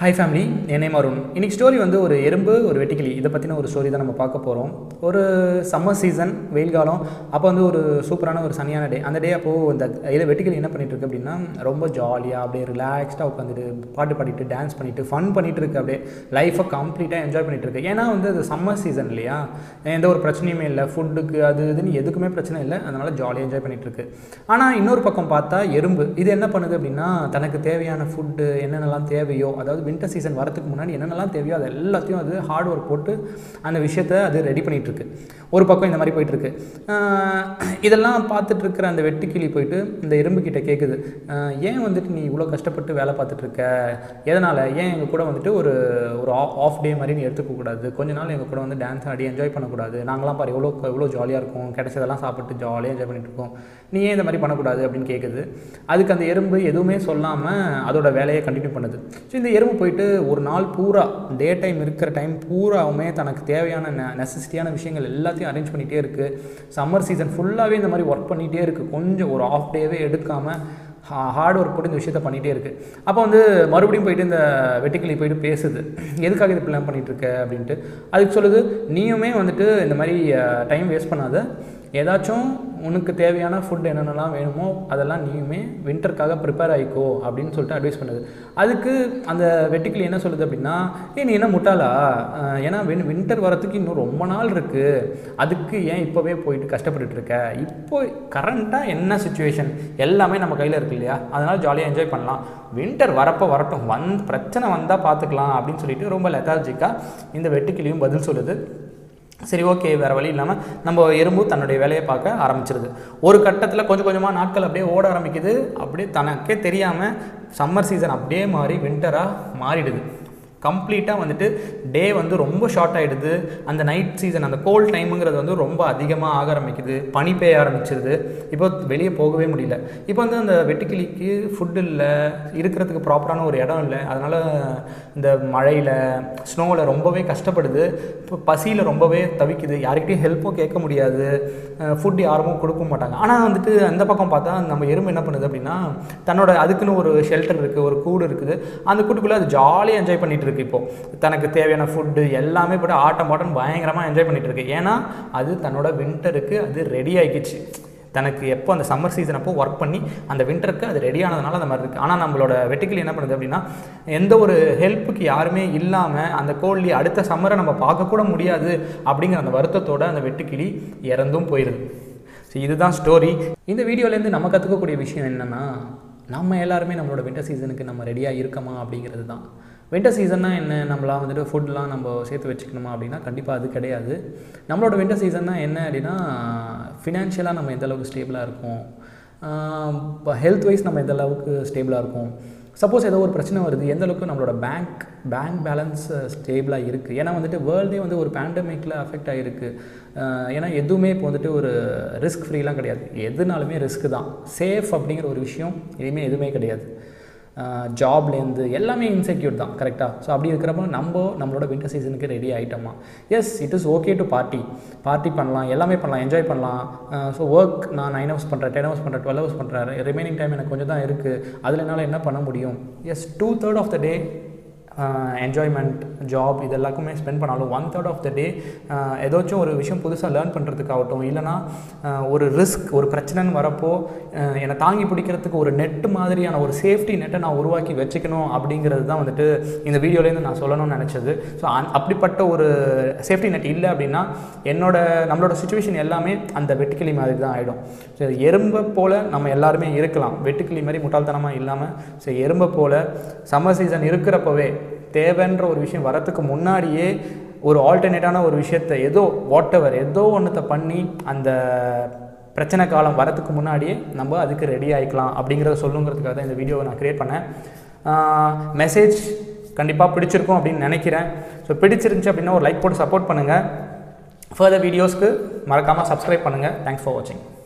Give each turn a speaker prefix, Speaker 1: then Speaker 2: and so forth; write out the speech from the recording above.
Speaker 1: Hi family என்னை name Arun. இன்னைக்கு story வந்து ஒரு எறும்பு ஒரு வெட்டிக்கிளி. இதை பற்றின ஒரு ஸ்டோரி தான் நம்ம பார்க்க போகிறோம் ஒரு சம்மர் சீசன் வெயில் காலம். அப்போ வந்து ஒரு சூப்பரான ஒரு சனியான டே அந்த டே அப்போது இந்த இதில் வெட்டிக்கிளி என்ன பண்ணிட்டு இருக்கு அப்படின்னா ரொம்ப ஜாலியாக அப்படியே ரிலாக்ஸ்டாக உட்காந்துட்டு பாட்டு பாடிட்டு டான்ஸ் பண்ணிட்டு ஃபன் பண்ணிகிட்டு இருக்கு. அப்படியே லைஃப்பை கம்ப்ளீட்டாக என்ஜாய் பண்ணிகிட்டு இருக்கு. ஏன்னா வந்து அது சம்மர் சீசன் இல்லையா? எந்த ஒரு பிரச்சனையுமே இல்லை. ஃபுட்டுக்கு அது இதுன்னு எதுக்குமே பிரச்சனை இல்லை. அதனால் ஜாலியாக என்ஜாய் பண்ணிகிட்டு இருக்கு. ஆனால் இன்னொரு பக்கம் பார்த்தா எறும்பு. இது என்ன பண்ணுது அப்படின்னா தனக்கு தேவையான ஃபுட்டு என்னென்னலாம் தேவையோ அதாவது வின்டர் சீசன் வரதுக்கு முன்னாடி என்னென்னலாம் தேவையோ அது எல்லாத்தையும் அது ஹார்ட் ஒர்க் போட்டு அந்த விஷயத்தை அது ரெடி பண்ணிகிட்ருக்கு ஒரு பக்கம் இந்த மாதிரி போயிட்டுருக்கு. இதெல்லாம் பார்த்துட்ருக்கிற அந்த வெட்டுக்கிளி போயிட்டு இந்த எறும்புக்கிட்ட கேட்குது ஏன் வந்துட்டு நீ இவ்வளோ கஷ்டப்பட்டு வேலை பார்த்துட்ருக்க எதனால்? ஏன் எங்கள் கூட வந்துட்டு ஒரு ஒரு ஆஃப் டே மாதிரி நீ எடுத்துக்க கூடாது? கொஞ்ச நாள் எங்கள் கூட வந்து டான்ஸ் ஆடி என்ஜாய் பண்ணக்கூடாது. நாங்களாம் பாரு எவ்வளோ எவ்வளோ ஜாலியாக இருக்கும். கிடைச்சதெல்லாம் சாப்பிட்டு ஜாலியாக என்ஜாய் பண்ணிட்டு இருக்கோம் நீ ஏன் இந்த மாதிரி பண்ணக்கூடாது அப்படின்னு கேட்குது அதுக்கு அந்த எறும்பு எதுவுமே சொல்லாமல் அதோட வேலையை கண்டினியூ பண்ணுது. ஸோ இந்த எறும்பு போயிட்டு ஒரு நாள் பூரா டே டைம் இருக்கிற டைம் பூராவுமே தனக்கு தேவையான நெ நெசசிட்டியான விஷயங்கள் எல்லாத்தையும் அரேஞ்ச் பண்ணிகிட்டே இருக்குது சம்மர் சீசன் ஃபுல்லாகவே இந்த மாதிரி ஒர்க் பண்ணிகிட்டே இருக்குது கொஞ்சம் ஒரு ஆஃப் டேவே எடுக்காமல் ஹார்ட் ஒர்க் போட்டு இந்த விஷயத்த பண்ணிகிட்டே இருக்குது அப்போ வந்து மறுபடியும் போயிட்டு இந்த வெட்டிக்கிளி போயிட்டு பேசுது. எதுக்காக இது பிளான் பண்ணிகிட்டு இருக்க அப்படின்ட்டு. அதுக்கு சொல்லுது நீயுமே வந்துட்டு இந்த மாதிரி டைம் வேஸ்ட் பண்ணாத. ஏதாச்சும் உனக்கு தேவையான ஃபுட் என்னென்னலாம் வேணுமோ அதெல்லாம் நீயுமே வின்டருக்காக ப்ரிப்பேர் ஆகிக்கோ அப்படின்னு சொல்லிட்டு அட்வைஸ் பண்ணுது. அதுக்கு அந்த வெட்டிக்கிளி என்ன சொல்லுது அப்படின்னா ஏ நீ என்ன முட்டாளா? ஏன்னா வின் வின்டர் வரத்துக்கு இன்னும் ரொம்ப நாள் இருக்குது அதுக்கு ஏன் இப்போவே போயிட்டு கஷ்டப்பட்டுட்டு இருக்க? இப்போ கரண்ட்டாக என்ன சுச்சுவேஷன் எல்லாமே நம்ம கையில் இருக்கு இல்லையா? அதனால் ஜாலியாக என்ஜாய் பண்ணலாம். வின்டர் வரப்போ வரட்டும். வந் பிரச்சனை வந்தால் பார்த்துக்கலாம் அப்படின்னு சொல்லிட்டு ரொம்ப லெத்தாலஜிக்காக இந்த வெட்டுக்கிளியும் பதில் சொல்லுது. சரி ஓகே வேறு வழி இல்லாமல் நம்ம எறும்பு தன்னுடைய வேலையை பார்க்க ஆரம்பிச்சிருது. ஒரு கட்டத்தில் கொஞ்சம் கொஞ்சமாக நாட்கள் அப்படியே ஓட ஆரம்பிக்குது. அப்படியே தனக்கே தெரியாமல் சம்மர் சீசன் அப்படியே மாறி வின்டராக மாறிடுது. கம்ப்ளீட்டாக வந்துட்டு டே வந்து ரொம்ப ஷார்ட் ஆகிடுது அந்த நைட் சீசன் அந்த கோல்ட் டைமுங்கிறது வந்து ரொம்ப அதிகமாக ஆக ஆரம்பிக்குது. பனி பெய்ய ஆரம்பிச்சிருது. இப்போ வெளியே போகவே முடியல. இப்போ வந்து அந்த வெட்டுக்கிளிக்கு ஃபுட் இல்லை இருக்கிறதுக்கு ப்ராப்பரான ஒரு இடம் இல்லை. அதனால் இந்த மழையில் ஸ்னோவில் ரொம்பவே கஷ்டப்படுது. இப்போ பசியில் ரொம்பவே தவிக்குது. யாருக்கிட்டையும் ஹெல்ப்பும் கேட்க முடியாது. ஃபுட் யாரும் கொடுக்க மாட்டாங்க. ஆனால் வந்துட்டு அந்த பக்கம் பார்த்தா நம்ம எறும்பு என்ன பண்ணுது அப்படின்னா தன்னோட அதுக்குன்னு ஒரு ஷெல்டர் இருக்குது ஒரு கூடு இருக்குது. அந்த கூட்டுக்குள்ளே அது ஜாலியாக என்ஜாய் பண்ணிட்டு இருக்கு இப்போ. தனக்கு தேவையான ஃபுட்டு எல்லாமே போட்டு ஆட்டம் பாட்டம் பயங்கரமாக என்ஜாய் பண்ணிட்டு இருக்கு. ஏன்னா அது தன்னோட வின்டருக்கு அது ரெடி ஆகிக்கிச்சு தனக்கு எப்போ அந்த சம்மர் சீசன் அப்போ ஒர்க் பண்ணி அந்த வின்டருக்கு அது ரெடி ஆனதுனால அந்த மாதிரி இருக்குது ஆனால் நம்மளோட வெட்டுக்கிளி என்ன பண்ணுது அப்படின்னா எந்த ஒரு ஹெல்ப்புக்கு யாருமே இல்லாமல் அந்த கோழி அடுத்த சம்மரை நம்ம பார்க்கக்கூட முடியாது அப்படிங்கிற அந்த வருத்தத்தோட அந்த வெட்டுக்கிளி இறந்தும் போயிடுது ஸோ இதுதான் ஸ்டோரி இந்த வீடியோலேருந்து நம்ம கற்றுக்கக்கூடிய விஷயம் என்னென்னா நம்ம எல்லாருமே நம்மளோட வின்டர் சீசனுக்கு நம்ம ரெடியாக இருக்கமா அப்படிங்கிறது தான். வின்டர் சீசன்னா என்ன? நம்மளாம் வந்துட்டு ஃபுட்லாம் நம்ம சேர்த்து வச்சுக்கணுமா அப்படின்னா கண்டிப்பாக அது கிடையாது. நம்மளோட வின்டர் சீசன்னா என்ன அப்படின்னா ஃபினான்ஷியலாக நம்ம எந்த அளவுக்கு ஸ்டேபிளாக இருக்கும்? இப்போ ஹெல்த் வைஸ் நம்ம எந்த அளவுக்கு ஸ்டேபிளாக இருக்கும்? சப்போஸ் ஏதோ ஒரு பிரச்சனை வருது எந்த அளவுக்கு நம்மளோட பேங்க் பேங்க் பேலன்ஸ் ஸ்டேபிளாக இருக்குது ஏன்னா வந்துட்டு வேர்ல்டே வந்து ஒரு பேண்டமிக்கில் அஃபெக்ட் ஆகிருக்கு ஏன்னா எதுவுமே இப்போ வந்துட்டு ஒரு ரிஸ்க் ஃப்ரீலாம் கிடையாது. எதுனாலுமே ரிஸ்க் தான். சேஃப் அப்படிங்கிற ஒரு விஷயம் இனிமேல் எதுவுமே கிடையாது. ஜாப்லேருந்து எல்லாமே இன்செக்யூர் தான் கரெக்டாக ஸோ அப்படி இருக்கிறப்போ நம்ம நம்மளோட வின்டர் சீசனுக்கு ready ஆகிட்டோமா yes it is okay to party party பண்ணலாம் எல்லாமே பண்ணலாம் என்ஜாய் பண்ணலாம். ஸோ ஒர்க் நான் நைன் ஹவர்ஸ் பண்ணுறேன் டென் ஹவர்ஸ் பண்ணுறேன் டுவெல் ஹவர்ஸ் பண்ணுறேன் ரிமைனிங் டைம் எனக்கு கொஞ்சம் தான் இருக்குது அதில் என்னால் என்ன பண்ண முடியும்? Yes two third of the day enjoyment job இது எல்லாருக்குமே ஸ்பெண்ட் பண்ணாலும் one third of the day ஏதாச்சும் ஒரு விஷயம் புதுசாக லேர்ன் பண்ணுறதுக்காகட்டும் இல்லைனா uh, ஒரு ரிஸ்க் ஒரு பிரச்சனைன்னு வரப்போ uh, என்னை தாங்கி பிடிக்கிறதுக்கு ஒரு நெட்டு மாதிரியான ஒரு சேஃப்டி நெட்டை நான் உருவாக்கி வச்சுக்கணும் அப்படிங்கிறது தான் வந்துட்டு இந்த வீடியோலேருந்து நான் சொல்லணும்னு நினச்சது. ஸோ அந் அப்படிப்பட்ட ஒரு சேஃப்டி நெட் இல்லை அப்படின்னா என்னோட நம்மளோட சுச்சுவேஷன் எல்லாமே அந்த வெட்டுக்கிளி மாதிரி தான் ஆகிடும் ஸோ எறும்பை போல் நம்ம எல்லாருமே இருக்கலாம். வெட்டுக்கிளி மாதிரி முட்டாள்தனமாக இல்லாமல் ஸோ எறும்பை போல் சம்மர் சீசன் இருக்கிறப்பவே தேவைன்ற ஒரு விஷயம் வரத்துக்கு முன்னாடியே ஒரு ஆல்டர்னேட்டான ஒரு விஷயத்தை ஏதோ வாட் எவர் ஏதோ ஒன்றத்தை பண்ணி அந்த பிரச்சனை காலம் வரத்துக்கு முன்னாடியே நம்ம அதுக்கு ரெடி ஆகிக்கலாம் அப்படிங்கிறத சொல்லுங்கிறதுக்காக தான் இந்த வீடியோவை நான் க்ரியேட் பண்ணேன். மெசேஜ் கண்டிப்பாக பிடிச்சிருக்கும் அப்படின்னு நினைக்கிறேன். ஸோ பிடிச்சிருந்துச்சு அப்படின்னா ஒரு லைக் போட்டு சப்போர்ட் பண்ணுங்கள் ஃபர்தர் வீடியோஸ்க்கு மறக்காமல் சப்ஸ்கிரைப் பண்ணுங்கள் தேங்க்ஸ் ஃபார் வாட்சிங்